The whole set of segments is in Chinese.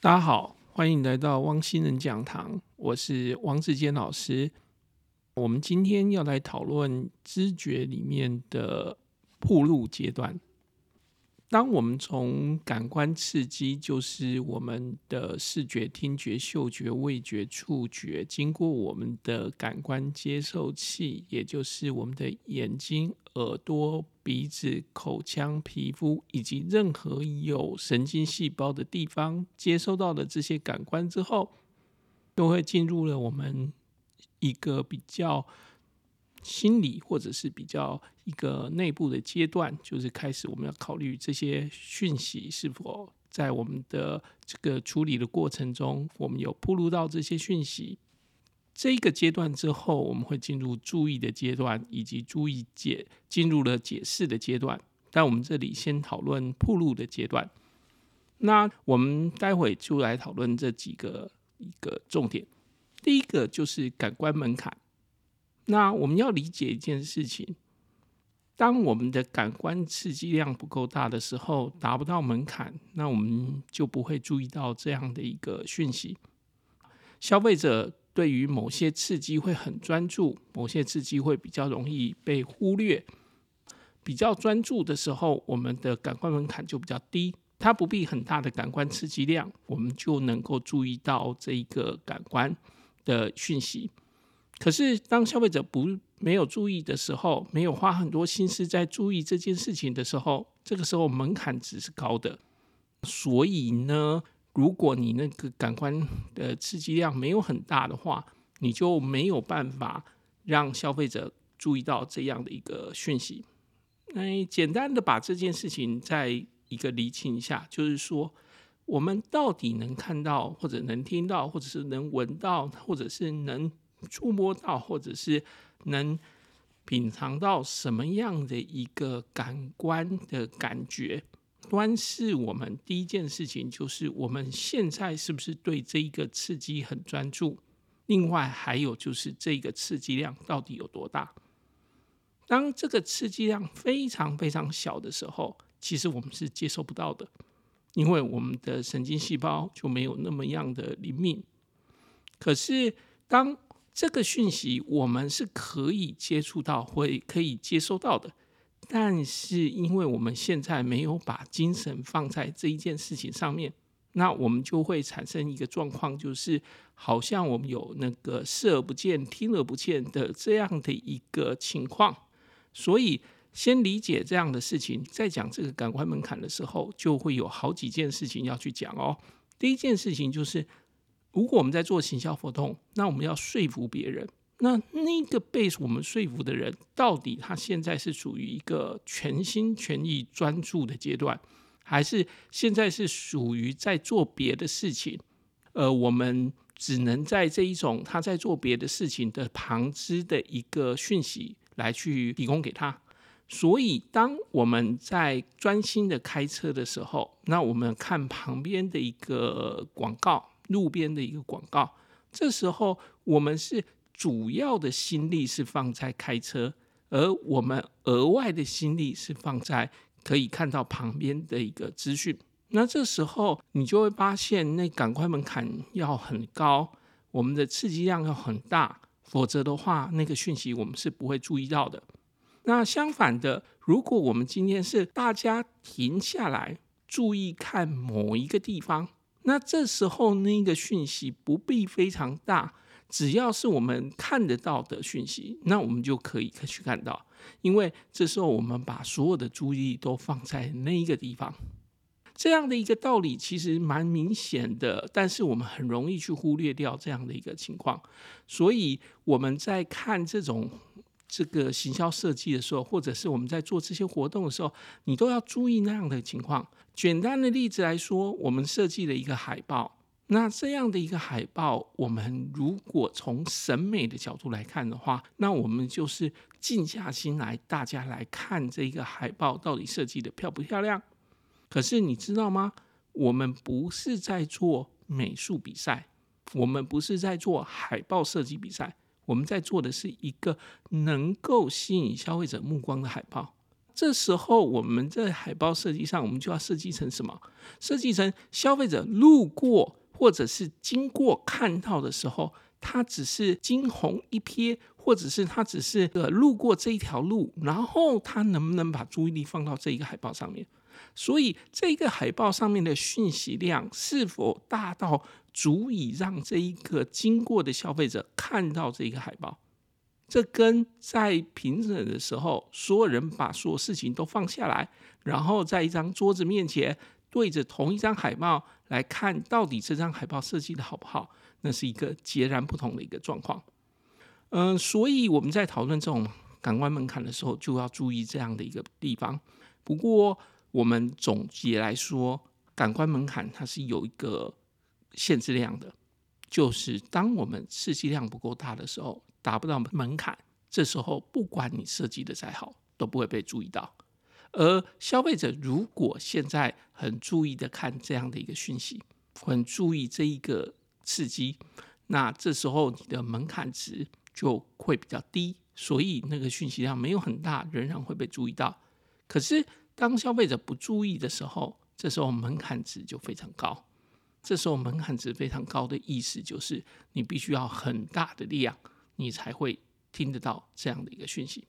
大家好，欢迎来到汪星人讲堂，我是汪志坚老师。我们今天要来讨论知觉里面的铺路阶段。当我们从感官刺激，就是我们的视觉、听觉、嗅觉、味觉、触觉，经过我们的感官接受器，也就是我们的眼睛、耳朵、鼻子、口腔、皮肤以及任何有神经细胞的地方，接收到的这些感官之后，都会进入了我们一个比较。心理或者是比较一个内部的阶段，就是开始我们要考虑这些讯息是否在我们的这个处理的过程中，我们有暴露到这些讯息。这个阶段之后，我们会进入注意的阶段，以及注意解进入了解释的阶段。但我们这里先讨论铺路的阶段。那我们待会就来讨论这几个一个重点。第一个就是感官门槛。那我们要理解一件事情，当我们的感官刺激量不够大的时候，达不到门槛，那我们就不会注意到这样的一个讯息。消费者对于某些刺激会很专注，某些刺激会比较容易被忽略。比较专注的时候，我们的感官门槛就比较低，它不必很大的感官刺激量，我们就能够注意到这一个感官的讯息。可是，当消费者不没有注意的时候，没有花很多心思在注意这件事情的时候，这个时候门槛值是高的。所以呢，如果你那个感官的刺激量没有很大的话，你就没有办法让消费者注意到这样的一个讯息。那简单的把这件事情再一个厘清一下，就是说，我们到底能看到，或者能听到，或者是能闻到，或者是能。触摸到，或者是能品尝到什么样的一个感官的感觉，端视我们第一件事情就是我们现在是不是对这一个刺激很专注？另外还有就是这个刺激量到底有多大？当这个刺激量非常非常小的时候，其实我们是接受不到的，因为我们的神经细胞就没有那么样的灵敏。可是当这个讯息我们是可以接触到，会可以接收到的，但是因为我们现在没有把精神放在这一件事情上面，那我们就会产生一个状况，就是好像我们有那个视而不见、听而不见的这样的一个情况。所以，先理解这样的事情，在讲这个感官门槛的时候，就会有好几件事情要去讲哦。第一件事情就是。如果我们在做行销活动，那我们要说服别人，那那个被我们说服的人，到底他现在是属于一个全心全意专注的阶段，还是现在是属于在做别的事情？呃，我们只能在这一种他在做别的事情的旁支的一个讯息来去提供给他。所以，当我们在专心的开车的时候，那我们看旁边的一个广告。路边的一个广告，这时候我们是主要的心力是放在开车，而我们额外的心力是放在可以看到旁边的一个资讯。那这时候你就会发现，那感官门槛要很高，我们的刺激量要很大，否则的话，那个讯息我们是不会注意到的。那相反的，如果我们今天是大家停下来注意看某一个地方。那这时候，那个讯息不必非常大，只要是我们看得到的讯息，那我们就可以去看到。因为这时候我们把所有的注意力都放在那一个地方，这样的一个道理其实蛮明显的，但是我们很容易去忽略掉这样的一个情况。所以我们在看这种这个行销设计的时候，或者是我们在做这些活动的时候，你都要注意那样的情况。简单的例子来说，我们设计了一个海报。那这样的一个海报，我们如果从审美的角度来看的话，那我们就是静下心来，大家来看这个海报到底设计的漂不漂亮。可是你知道吗？我们不是在做美术比赛，我们不是在做海报设计比赛，我们在做的是一个能够吸引消费者目光的海报。这时候我们在海报设计上，我们就要设计成什么？设计成消费者路过或者是经过看到的时候，他只是惊鸿一瞥，或者是他只是呃路过这一条路，然后他能不能把注意力放到这一个海报上面？所以这个海报上面的讯息量是否大到足以让这一个经过的消费者看到这一个海报？这跟在评审的时候，所有人把所有事情都放下来，然后在一张桌子面前对着同一张海报来看，到底这张海报设计的好不好？那是一个截然不同的一个状况。嗯、所以我们在讨论这种感官门槛的时候，就要注意这样的一个地方。不过，我们总结来说，感官门槛它是有一个限制量的，就是当我们刺激量不够大的时候。达不到门槛，这时候不管你设计的再好，都不会被注意到。而消费者如果现在很注意的看这样的一个讯息，很注意这一个刺激，那这时候你的门槛值就会比较低，所以那个讯息量没有很大，仍然会被注意到。可是当消费者不注意的时候，这时候门槛值就非常高。这时候门槛值非常高的意思就是，你必须要很大的量。你才会听得到这样的一个讯息。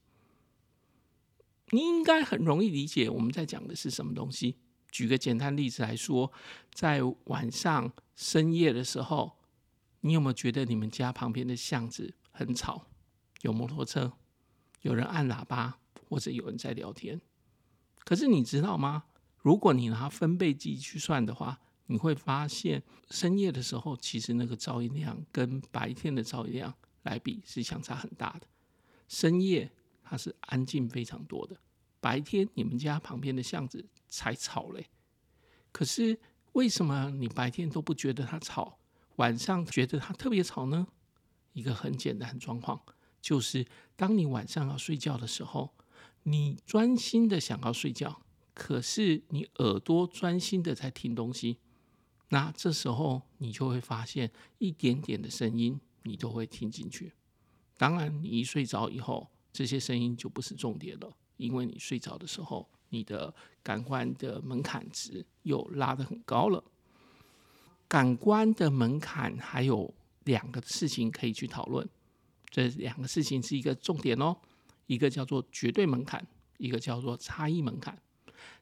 你应该很容易理解我们在讲的是什么东西。举个简单例子来说，在晚上深夜的时候，你有没有觉得你们家旁边的巷子很吵？有摩托车，有人按喇叭，或者有人在聊天。可是你知道吗？如果你拿分贝计去算的话，你会发现深夜的时候，其实那个噪音量跟白天的噪音量。来比是相差很大的。深夜它是安静非常多的，白天你们家旁边的巷子才吵嘞。可是为什么你白天都不觉得它吵，晚上觉得它特别吵呢？一个很简单的状况，就是当你晚上要睡觉的时候，你专心的想要睡觉，可是你耳朵专心的在听东西，那这时候你就会发现一点点的声音。你都会听进去。当然，你一睡着以后，这些声音就不是重点了，因为你睡着的时候，你的感官的门槛值又拉得很高了。感官的门槛还有两个事情可以去讨论，这两个事情是一个重点哦。一个叫做绝对门槛，一个叫做差异门槛。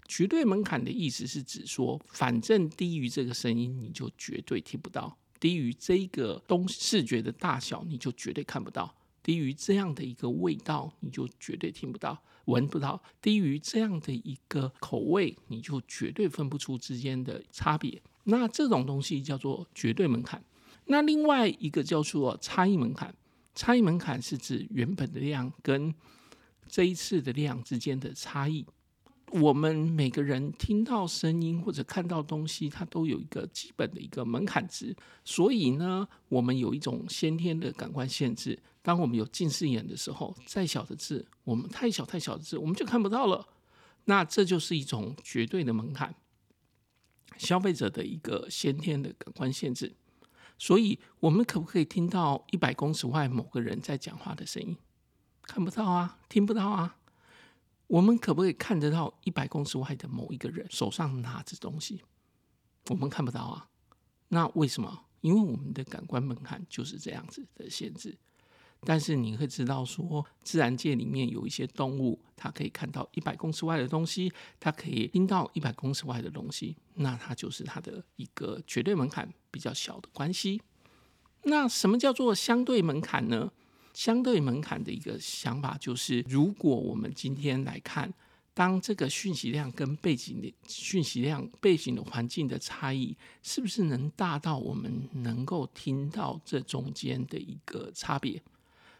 绝对门槛的意思是指说，反正低于这个声音，你就绝对听不到。低于这个东视觉的大小，你就绝对看不到；低于这样的一个味道，你就绝对听不到、闻不到；低于这样的一个口味，你就绝对分不出之间的差别。那这种东西叫做绝对门槛。那另外一个叫做差异门槛。差异门槛是指原本的量跟这一次的量之间的差异。我们每个人听到声音或者看到东西，它都有一个基本的一个门槛值。所以呢，我们有一种先天的感官限制。当我们有近视眼的时候，再小的字，我们太小太小的字，我们就看不到了。那这就是一种绝对的门槛，消费者的一个先天的感官限制。所以，我们可不可以听到一百公尺外某个人在讲话的声音？看不到啊，听不到啊。我们可不可以看得到一百公尺外的某一个人手上拿着东西？我们看不到啊。那为什么？因为我们的感官门槛就是这样子的限制。但是你会知道说，自然界里面有一些动物，它可以看到一百公尺外的东西，它可以听到一百公尺外的东西。那它就是它的一个绝对门槛比较小的关系。那什么叫做相对门槛呢？相对门槛的一个想法就是，如果我们今天来看，当这个讯息量跟背景的讯息量、背景的环境的差异，是不是能大到我们能够听到这中间的一个差别？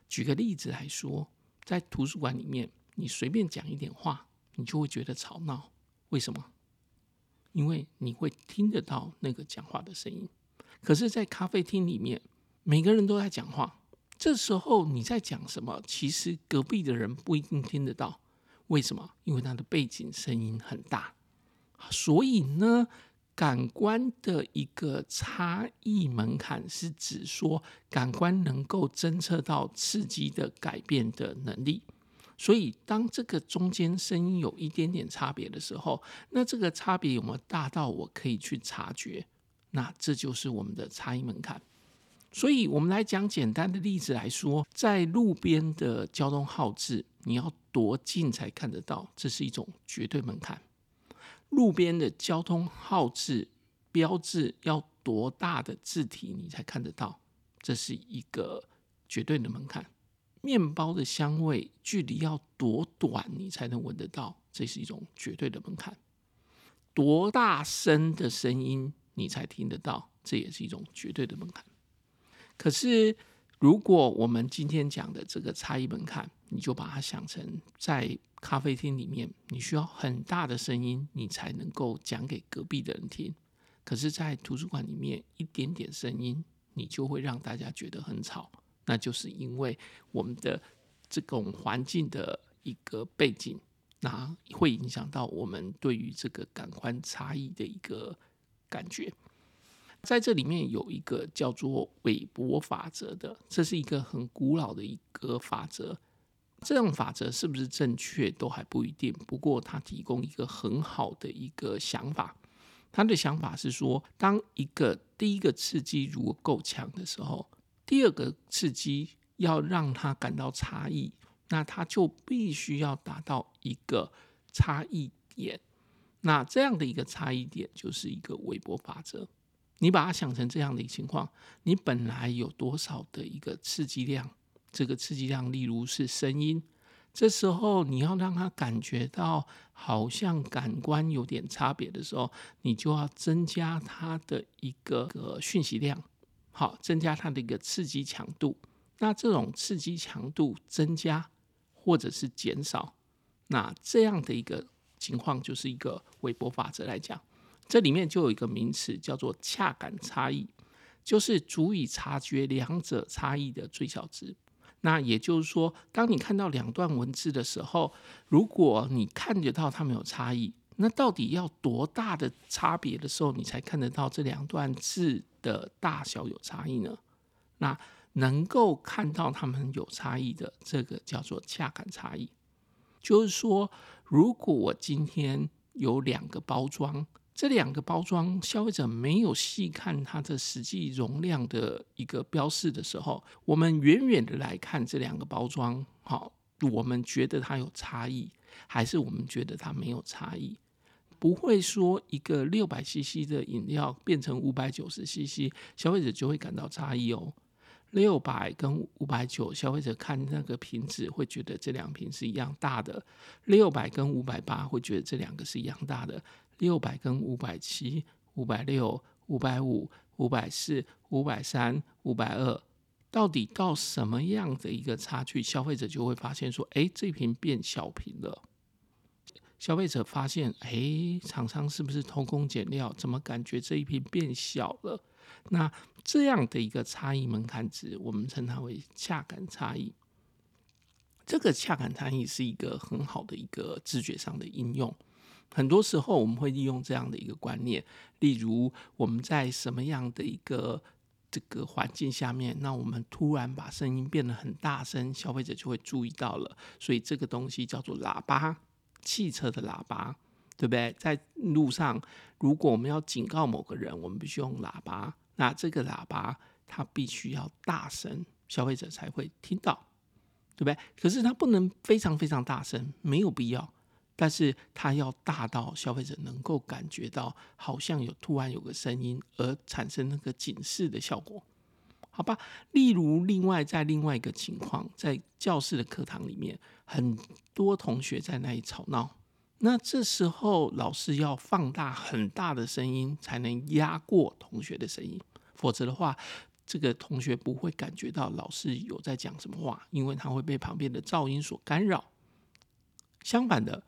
举个例子来说，在图书馆里面，你随便讲一点话，你就会觉得吵闹。为什么？因为你会听得到那个讲话的声音。可是，在咖啡厅里面，每个人都在讲话。这时候你在讲什么？其实隔壁的人不一定听得到。为什么？因为他的背景声音很大。所以呢，感官的一个差异门槛是指说，感官能够侦测到刺激的改变的能力。所以当这个中间声音有一点点差别的时候，那这个差别有没有大到我可以去察觉？那这就是我们的差异门槛。所以我们来讲简单的例子来说，在路边的交通号志，你要多近才看得到？这是一种绝对门槛。路边的交通号志标志要多大的字体你才看得到？这是一个绝对的门槛。面包的香味距离要多短你才能闻得到？这是一种绝对的门槛。多大声的声音你才听得到？这也是一种绝对的门槛。可是，如果我们今天讲的这个差异门槛，你就把它想成在咖啡厅里面，你需要很大的声音，你才能够讲给隔壁的人听。可是，在图书馆里面，一点点声音，你就会让大家觉得很吵。那就是因为我们的这种环境的一个背景，那会影响到我们对于这个感官差异的一个感觉。在这里面有一个叫做韦伯法则的，这是一个很古老的一个法则。这种法则是不是正确都还不一定。不过它提供一个很好的一个想法。他的想法是说，当一个第一个刺激如果够强的时候，第二个刺激要让他感到差异，那他就必须要达到一个差异点。那这样的一个差异点就是一个韦伯法则。你把它想成这样的一个情况，你本来有多少的一个刺激量？这个刺激量，例如是声音，这时候你要让他感觉到好像感官有点差别的时候，你就要增加它的一个个讯息量，好，增加它的一个刺激强度。那这种刺激强度增加或者是减少，那这样的一个情况就是一个韦伯法则来讲。这里面就有一个名词叫做恰感差异，就是足以察觉两者差异的最小值。那也就是说，当你看到两段文字的时候，如果你看得到它们有差异，那到底要多大的差别的时候，你才看得到这两段字的大小有差异呢？那能够看到它们有差异的，这个叫做恰感差异。就是说，如果我今天有两个包装。这两个包装，消费者没有细看它的实际容量的一个标示的时候，我们远远的来看这两个包装，好，我们觉得它有差异，还是我们觉得它没有差异？不会说一个六百 CC 的饮料变成五百九十 CC，消费者就会感到差异哦。六百跟五百九，消费者看那个瓶子会觉得这两瓶是一样大的；六百跟五百八会觉得这两个是一样大的。六百跟五百七、五百六、五百五、五百四、五百三、五百二，到底到什么样的一个差距，消费者就会发现说：哎，这瓶变小瓶了。消费者发现：哎，厂商是不是偷工减料？怎么感觉这一瓶变小了？那这样的一个差异门槛值，我们称它为恰感差异。这个恰感差异是一个很好的一个知觉上的应用。很多时候我们会利用这样的一个观念，例如我们在什么样的一个这个环境下面，那我们突然把声音变得很大声，消费者就会注意到了。所以这个东西叫做喇叭，汽车的喇叭，对不对？在路上，如果我们要警告某个人，我们必须用喇叭。那这个喇叭它必须要大声，消费者才会听到，对不对？可是它不能非常非常大声，没有必要。但是它要大到消费者能够感觉到，好像有突然有个声音，而产生那个警示的效果，好吧？例如，另外在另外一个情况，在教室的课堂里面，很多同学在那里吵闹，那这时候老师要放大很大的声音，才能压过同学的声音，否则的话，这个同学不会感觉到老师有在讲什么话，因为他会被旁边的噪音所干扰。相反的。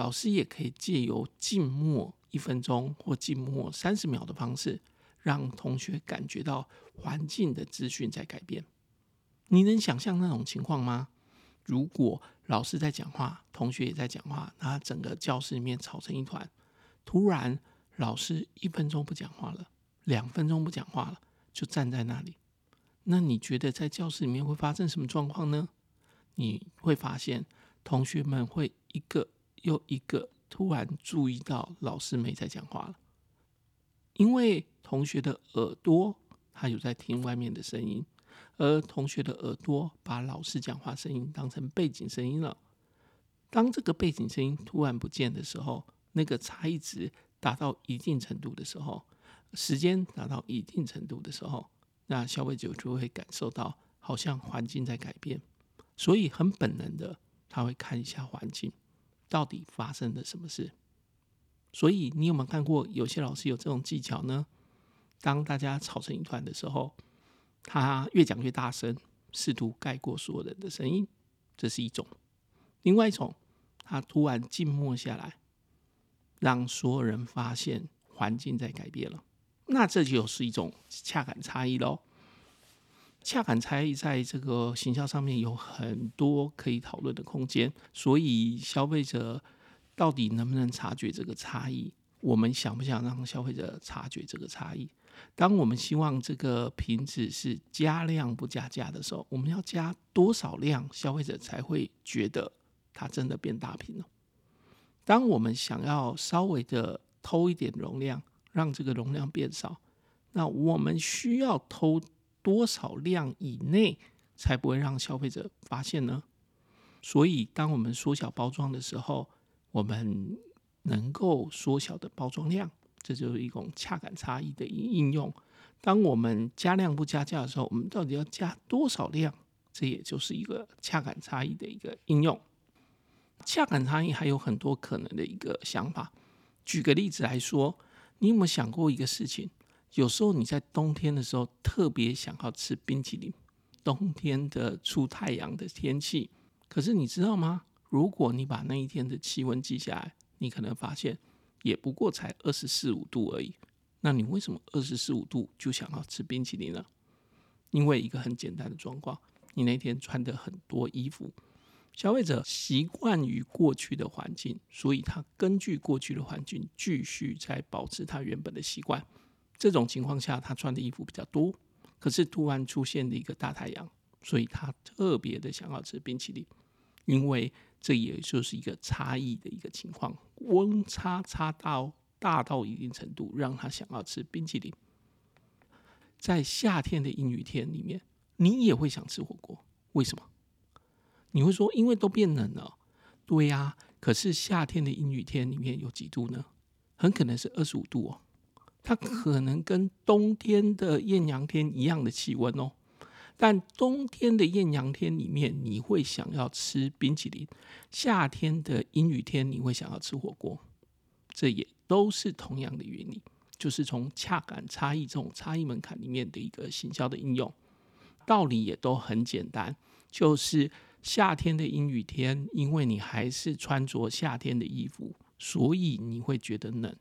老师也可以借由静默一分钟或静默三十秒的方式，让同学感觉到环境的资讯在改变。你能想象那种情况吗？如果老师在讲话，同学也在讲话，那整个教室里面吵成一团。突然，老师一分钟不讲话了，两分钟不讲话了，就站在那里。那你觉得在教室里面会发生什么状况呢？你会发现。同学们会一个又一个突然注意到老师没在讲话了，因为同学的耳朵他有在听外面的声音，而同学的耳朵把老师讲话声音当成背景声音了。当这个背景声音突然不见的时候，那个差异值达到一定程度的时候，时间达到一定程度的时候，那消费者就会感受到好像环境在改变，所以很本能的他会看一下环境，到底发生了什么事。所以你有没有看过有些老师有这种技巧呢？当大家吵成一团的时候，他越讲越大声，试图盖过所有人的声音，这是一种；另外一种，他突然静默下来。让所有人发现环境在改变了，那这就是一种恰感差异喽。洽感差异在这个行销上面有很多可以讨论的空间，所以消费者到底能不能察觉这个差异？我们想不想让消费者察觉这个差异？当我们希望这个瓶子是加量不加价的时候，我们要加多少量，消费者才会觉得它真的变大瓶了？当我们想要稍微的偷一点容量，让这个容量变少，那我们需要偷多少量以内才不会让消费者发现呢？所以，当我们缩小包装的时候，我们能够缩小的包装量，这就是一种恰感差异的应用。当我们加量不加价的时候，我们到底要加多少量？这也就是一个恰感差异的一个应用。恰感差异还有很多可能的一个想法。举个例子来说，你有没有想过一个事情？有时候你在冬天的时候特别想要吃冰淇淋，冬天的出太阳的天气。可是你知道吗？如果你把那一天的气温记下来，你可能发现也不过才二十四五度而已。那你为什么二十四五度就想要吃冰淇淋呢？因为一个很简单的状况，你那天穿的很多衣服。消费者习惯于过去的环境，所以他根据过去的环境继续在保持他原本的习惯。这种情况下，他穿的衣服比较多，可是突然出现了一个大太阳，所以他特别的想要吃冰淇淋，因为这也就是一个差异的一个情况，温差差到大到一定程度，让他想要吃冰淇淋。在夏天的阴雨天里面，你也会想吃火锅，为什么？你会说，因为都变冷了，对呀。可是夏天的阴雨天里面有几度呢？很可能是二十五度哦。它可能跟冬天的艳阳天一样的气温哦。但冬天的艳阳天里面，你会想要吃冰淇淋；夏天的阴雨天，你会想要吃火锅。这也都是同样的原理，就是从恰感差异这种差异门槛里面的一个行销的应用。道理也都很简单，就是。夏天的阴雨天，因为你还是穿着夏天的衣服，所以你会觉得冷，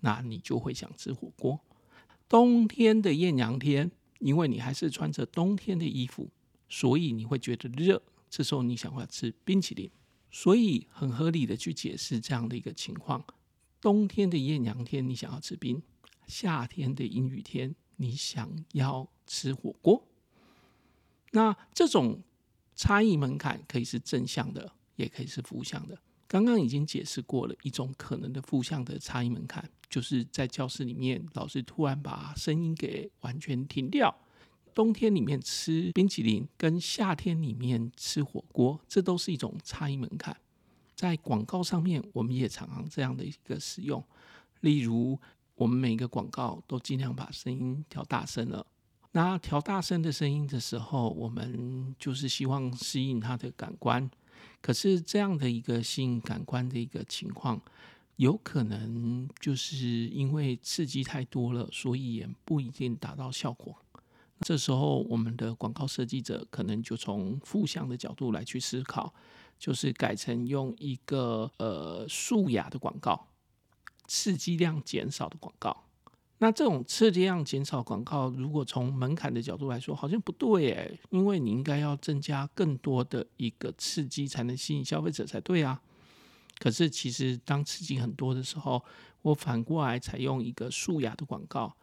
那你就会想吃火锅。冬天的艳阳天，因为你还是穿着冬天的衣服，所以你会觉得热，这时候你想要吃冰淇淋。所以很合理的去解释这样的一个情况：冬天的艳阳天，你想要吃冰；夏天的阴雨天，你想要吃火锅。那这种。差异门槛可以是正向的，也可以是负向的。刚刚已经解释过了一种可能的负向的差异门槛，就是在教室里面，老师突然把声音给完全停掉。冬天里面吃冰淇淋，跟夏天里面吃火锅，这都是一种差异门槛。在广告上面，我们也常常这样的一个使用。例如，我们每个广告都尽量把声音调大声了。那调大声的声音的时候，我们就是希望吸引他的感官。可是这样的一个性感官的一个情况，有可能就是因为刺激太多了，所以也不一定达到效果。这时候，我们的广告设计者可能就从负向的角度来去思考，就是改成用一个呃素雅的广告，刺激量减少的广告。那这种刺激量减少广告，如果从门槛的角度来说，好像不对诶，因为你应该要增加更多的一个刺激，才能吸引消费者才对啊。可是其实当刺激很多的时候，我反过来采用一个素雅的广告，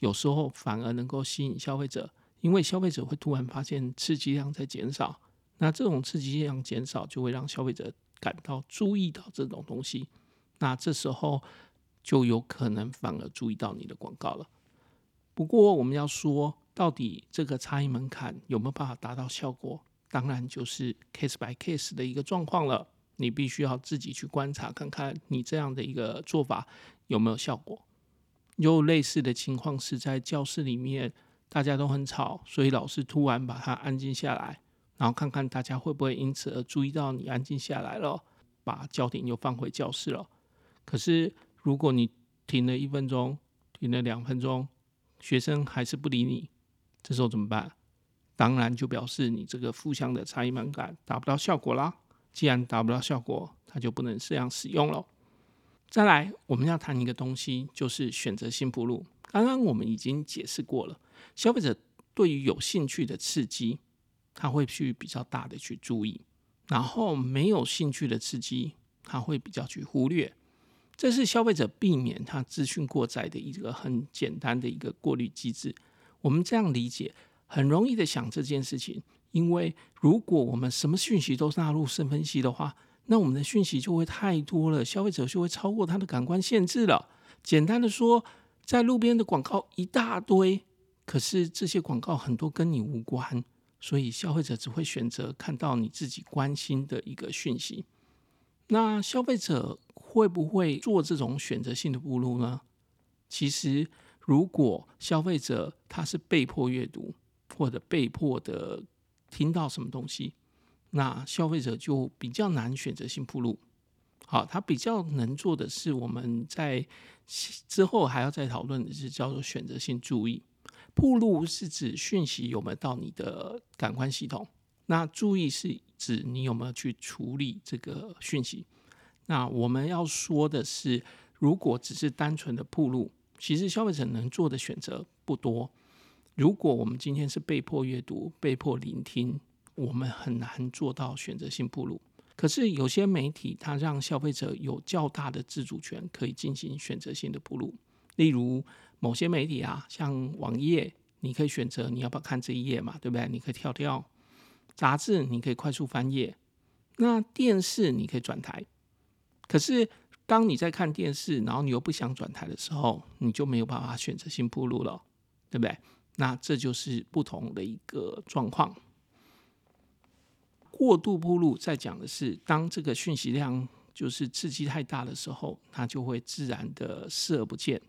有时候反而能够吸引消费者，因为消费者会突然发现刺激量在减少，那这种刺激量减少就会让消费者感到注意到这种东西，那这时候就有可能反而注意到你的广告了。不过我们要说，到底这个差异门槛有没有办法达到效果？当然就是 case by case 的一个状况了。你必须要自己去观察，看看你这样的一个做法有没有效果。有类似的情况是在教室里面，大家都很吵，所以老师突然把它安静下来，然后看看大家会不会因此而注意到你安静下来了，把焦点又放回教室了。可是如果你停了一分钟，停了两分钟，学生还是不理你，这时候怎么办？当然就表示你这个负向的差异门槛达不到效果啦。既然达不到效果，它就不能这样使用了。再来，我们要谈一个东西，就是选择性暴露。刚刚我们已经解释过了，消费者对于有兴趣的刺激，他会去比较大的去注意；然后没有兴趣的刺激，他会比较去忽略。这是消费者避免他资讯过载的一个很简单的一个过滤机制。我们这样理解。很容易的想这件事情，因为如果我们什么讯息都纳入深分析的话，那我们的讯息就会太多了，消费者就会超过他的感官限制了。简单的说，在路边的广告一大堆，可是这些广告很多跟你无关，所以消费者只会选择看到你自己关心的一个讯息。那消费者会不会做这种选择性的暴露呢？其实，如果消费者他是被迫阅读，或者被迫的听到什么东西，那消费者就比较难选择性铺路。好，他比较能做的是，我们在之后还要再讨论的是叫做选择性注意。铺路是指讯息有没有到你的感官系统，那注意是指你有没有去处理这个讯息。那我们要说的是，如果只是单纯的铺路，其实消费者能做的选择不多。如果我们今天是被迫阅读、被迫聆听，我们很难做到选择性铺路。可是有些媒体，它让消费者有较大的自主权，可以进行选择性的铺路。例如某些媒体啊，像网页，你可以选择你要不要看这一页嘛，对不对？你可以跳掉。杂志你可以快速翻页。那电视你可以转台。可是当你在看电视，然后你又不想转台的时候，你就没有办法选择性暴露了，对不对？那这就是不同的一个状况。过度暴露在讲的是，当这个讯息量就是刺激太大的时候，它就会自然的视而不见。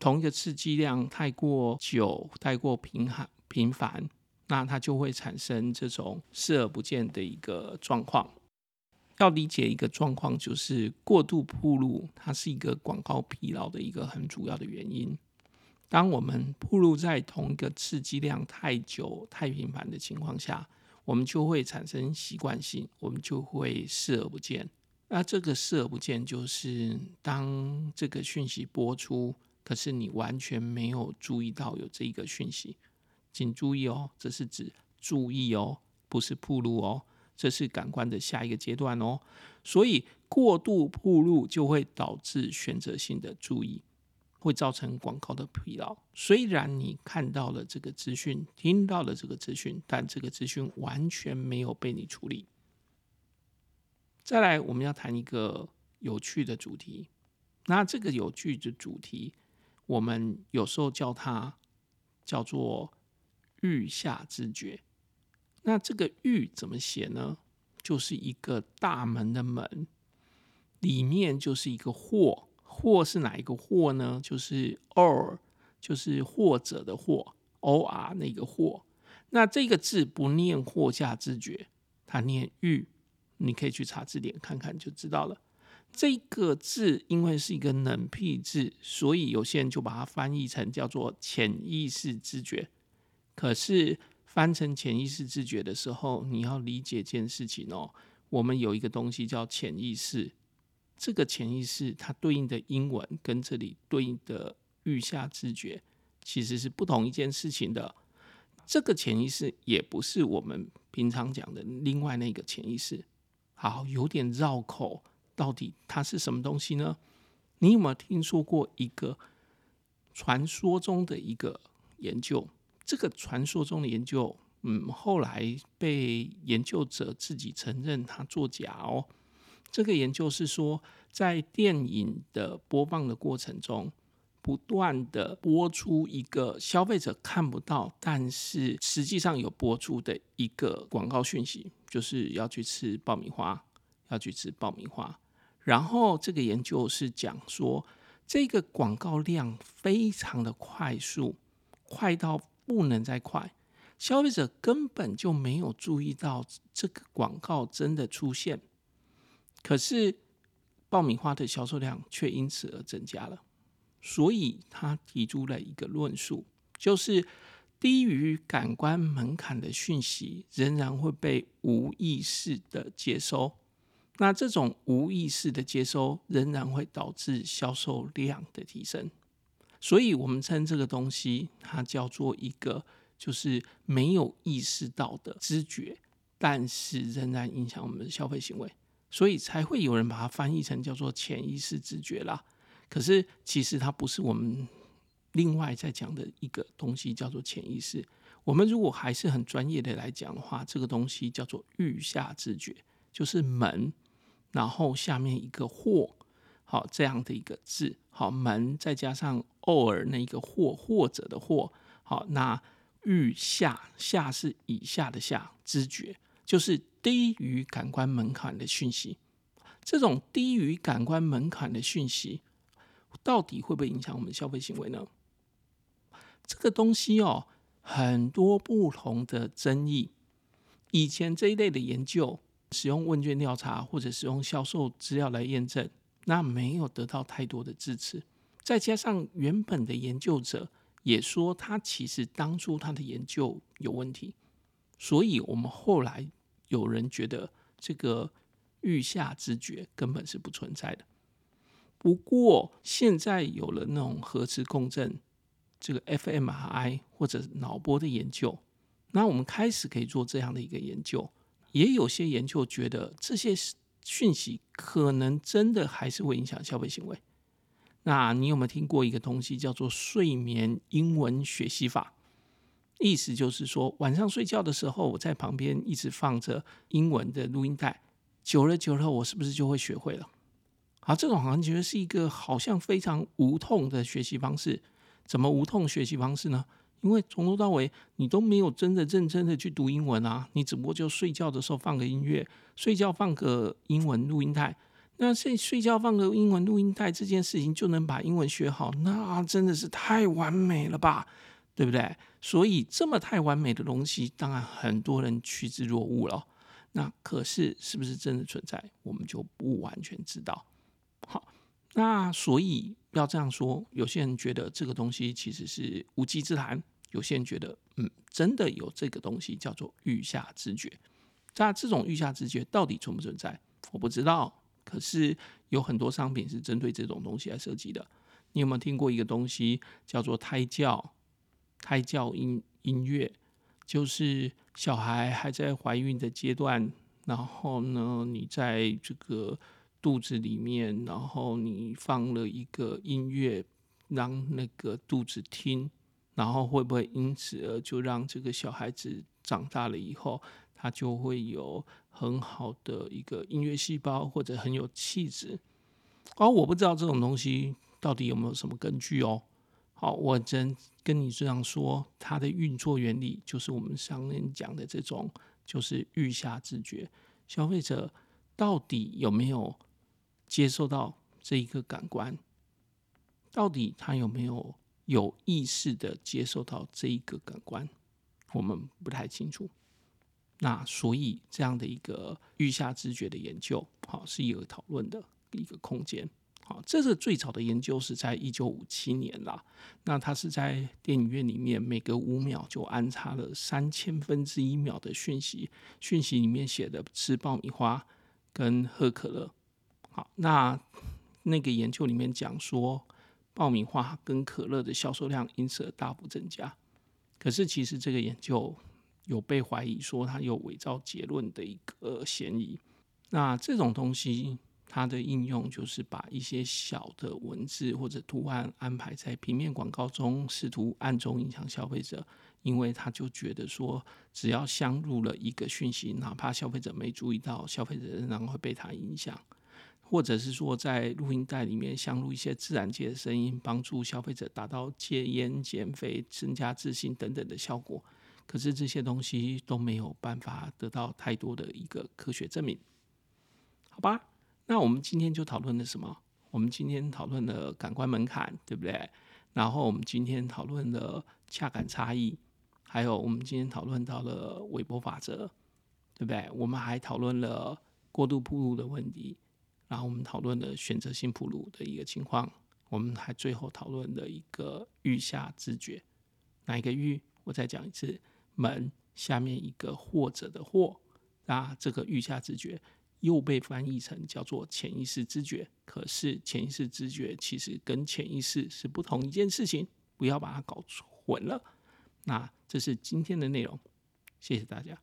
同一个刺激量太过久、太过频繁、频繁，那它就会产生这种视而不见的一个状况。要理解一个状况，就是过度暴露，它是一个广告疲劳的一个很主要的原因。当我们暴露在同一个刺激量太久、太频繁的情况下，我们就会产生习惯性，我们就会视而不见。那这个视而不见，就是当这个讯息播出，可是你完全没有注意到有这一个讯息。请注意哦，这是指注意哦，不是暴露哦，这是感官的下一个阶段哦。所以过度暴露就会导致选择性的注意。会造成广告的疲劳。虽然你看到了这个资讯，听到了这个资讯，但这个资讯完全没有被你处理。再来，我们要谈一个有趣的主题。那这个有趣的主题，我们有时候叫它叫做阈下知觉。那这个阈怎么写呢？就是一个大门的门，里面就是一个或。或是哪一个或呢？就是 or，就是或者的或，or 那个或。那这个字不念阈下知觉，它念阈。你可以去查字典看看就知道了。这个字因为是一个冷僻字，所以有些人就把它翻译成叫做潜意识知觉。可是翻成潜意识知觉的时候，你要理解一件事情哦。我们有一个东西叫潜意识。这个潜意识它对应的英文跟这里对应的预下知觉其实是不同一件事情的。这个潜意识也不是我们平常讲的另外那个潜意识。好，有点绕口，到底它是什么东西呢？你有没有听说过一个传说中的一个研究？这个传说中的研究，嗯，后来被研究者自己承认他作假哦。这个研究是说，在电影的播放的过程中，不断的播出一个消费者看不到，但是实际上有播出的一个广告讯息，就是要去吃爆米花，要去吃爆米花。然后这个研究是讲说，这个广告量非常的快速，快到不能再快，消费者根本就没有注意到这个广告真的出现，可是爆米花的销售量却因此而增加了。所以他提出了一个论述，就是低于感官门槛的讯息仍然会被无意识的接收，那这种无意识的接收仍然会导致销售量的提升。所以我们称这个东西，它叫做一个就是没有意识到的知觉，但是仍然影响我们的消费行为，所以才会有人把它翻译成叫做潜意识知觉啦。可是，其实它不是我们另外在讲的一个东西，叫做潜意识。我们如果还是很专业的来讲的话，这个东西叫做阈下知觉，就是门，然后下面一个或，好这样的一个字，好门再加上偶尔那个或或者的或，好那阈下下是以下的下知觉，就是低于感官门槛的讯息。这种低于感官门槛的讯息。到底会不会影响我们消费行为呢？这个东西哦，很多不同的争议。以前这一类的研究，使用问卷调查或者使用销售资料来验证，那没有得到太多的支持。再加上原本的研究者也说，他其实当初他的研究有问题，所以我们后来有人觉得这个预下知觉根本是不存在的。不过现在有了那种核磁共振，这个 fMRI 或者脑波的研究，那我们开始可以做这样的一个研究。也有些研究觉得这些讯息可能真的还是会影响消费行为。那你有没有听过一个东西叫做睡眠英文学习法？意思就是说晚上睡觉的时候，我在旁边一直放着英文的录音带，久了久了，我是不是就会学会了？好，这种好像觉得是一个好像非常无痛的学习方式。怎么无痛学习方式呢？因为从头到尾你都没有真的认真的去读英文啊，你只不过就睡觉的时候放个音乐，睡觉放个英文录音带。那睡睡觉放个英文录音带这件事情就能把英文学好，那真的是太完美了吧，对不对？所以这么太完美的东西，当然很多人趋之若鹜了。那可是是不是真的存在，我们就不完全知道。好，那所以要这样说，有些人觉得这个东西其实是无稽之谈，有些人觉得，嗯，真的有这个东西叫做预下知觉。那这种预下知觉到底存不存在？我不知道。可是有很多商品是针对这种东西来设计的。你有没有听过一个东西叫做胎教？胎教音音乐，就是小孩还在怀孕的阶段，然后呢，你在这个。肚子里面，然后你放了一个音乐，让那个肚子听，然后会不会因此而就让这个小孩子长大了以后，他就会有很好的一个音乐细胞，或者很有气质？哦、我不知道这种东西到底有没有什么根据哦。好，我真跟你这样说，它的运作原理就是我们上面讲的这种，就是阈下知觉，消费者到底有没有？接受到这一个感官，到底他有没有有意识的接受到这一个感官，我们不太清楚。那所以这样的一个阈下知觉的研究，好，是一个讨论的一个空间。好，这是最早的研究是在一九五七年啦。那它是在电影院里面，每隔五秒就安插了三千分之一秒的讯息，讯息里面写的吃爆米花跟喝可乐。好，那那个研究里面讲说，爆米花跟可乐的销售量因此而大幅增加。可是其实这个研究有被怀疑说它有伪造结论的一个嫌疑。那这种东西它的应用就是把一些小的文字或者图案安排在平面广告中，试图暗中影响消费者，因为他就觉得说，只要镶入了一个讯息，哪怕消费者没注意到，消费者仍然会被它影响。或者是说在录音带里面镶入一些自然界的声音，帮助消费者达到戒烟、减肥、增加自信等等的效果。可是这些东西都没有办法得到太多的一个科学证明，好吧？那我们今天就讨论了什么？我们今天讨论了感官门槛，对不对？然后我们今天讨论了恰感差异，还有我们今天讨论到了韦伯法则，对不对？我们还讨论了过度暴露的问题，然后我们讨论了选择性暴露的一个情况，我们还最后讨论了一个阈下知觉，哪一个阈？我再讲一次。门下面一个或者的或，那这个预下知觉又被翻译成叫做潜意识知觉。可是潜意识知觉其实跟潜意识是不同一件事情，不要把它搞混了。那这是今天的内容，谢谢大家。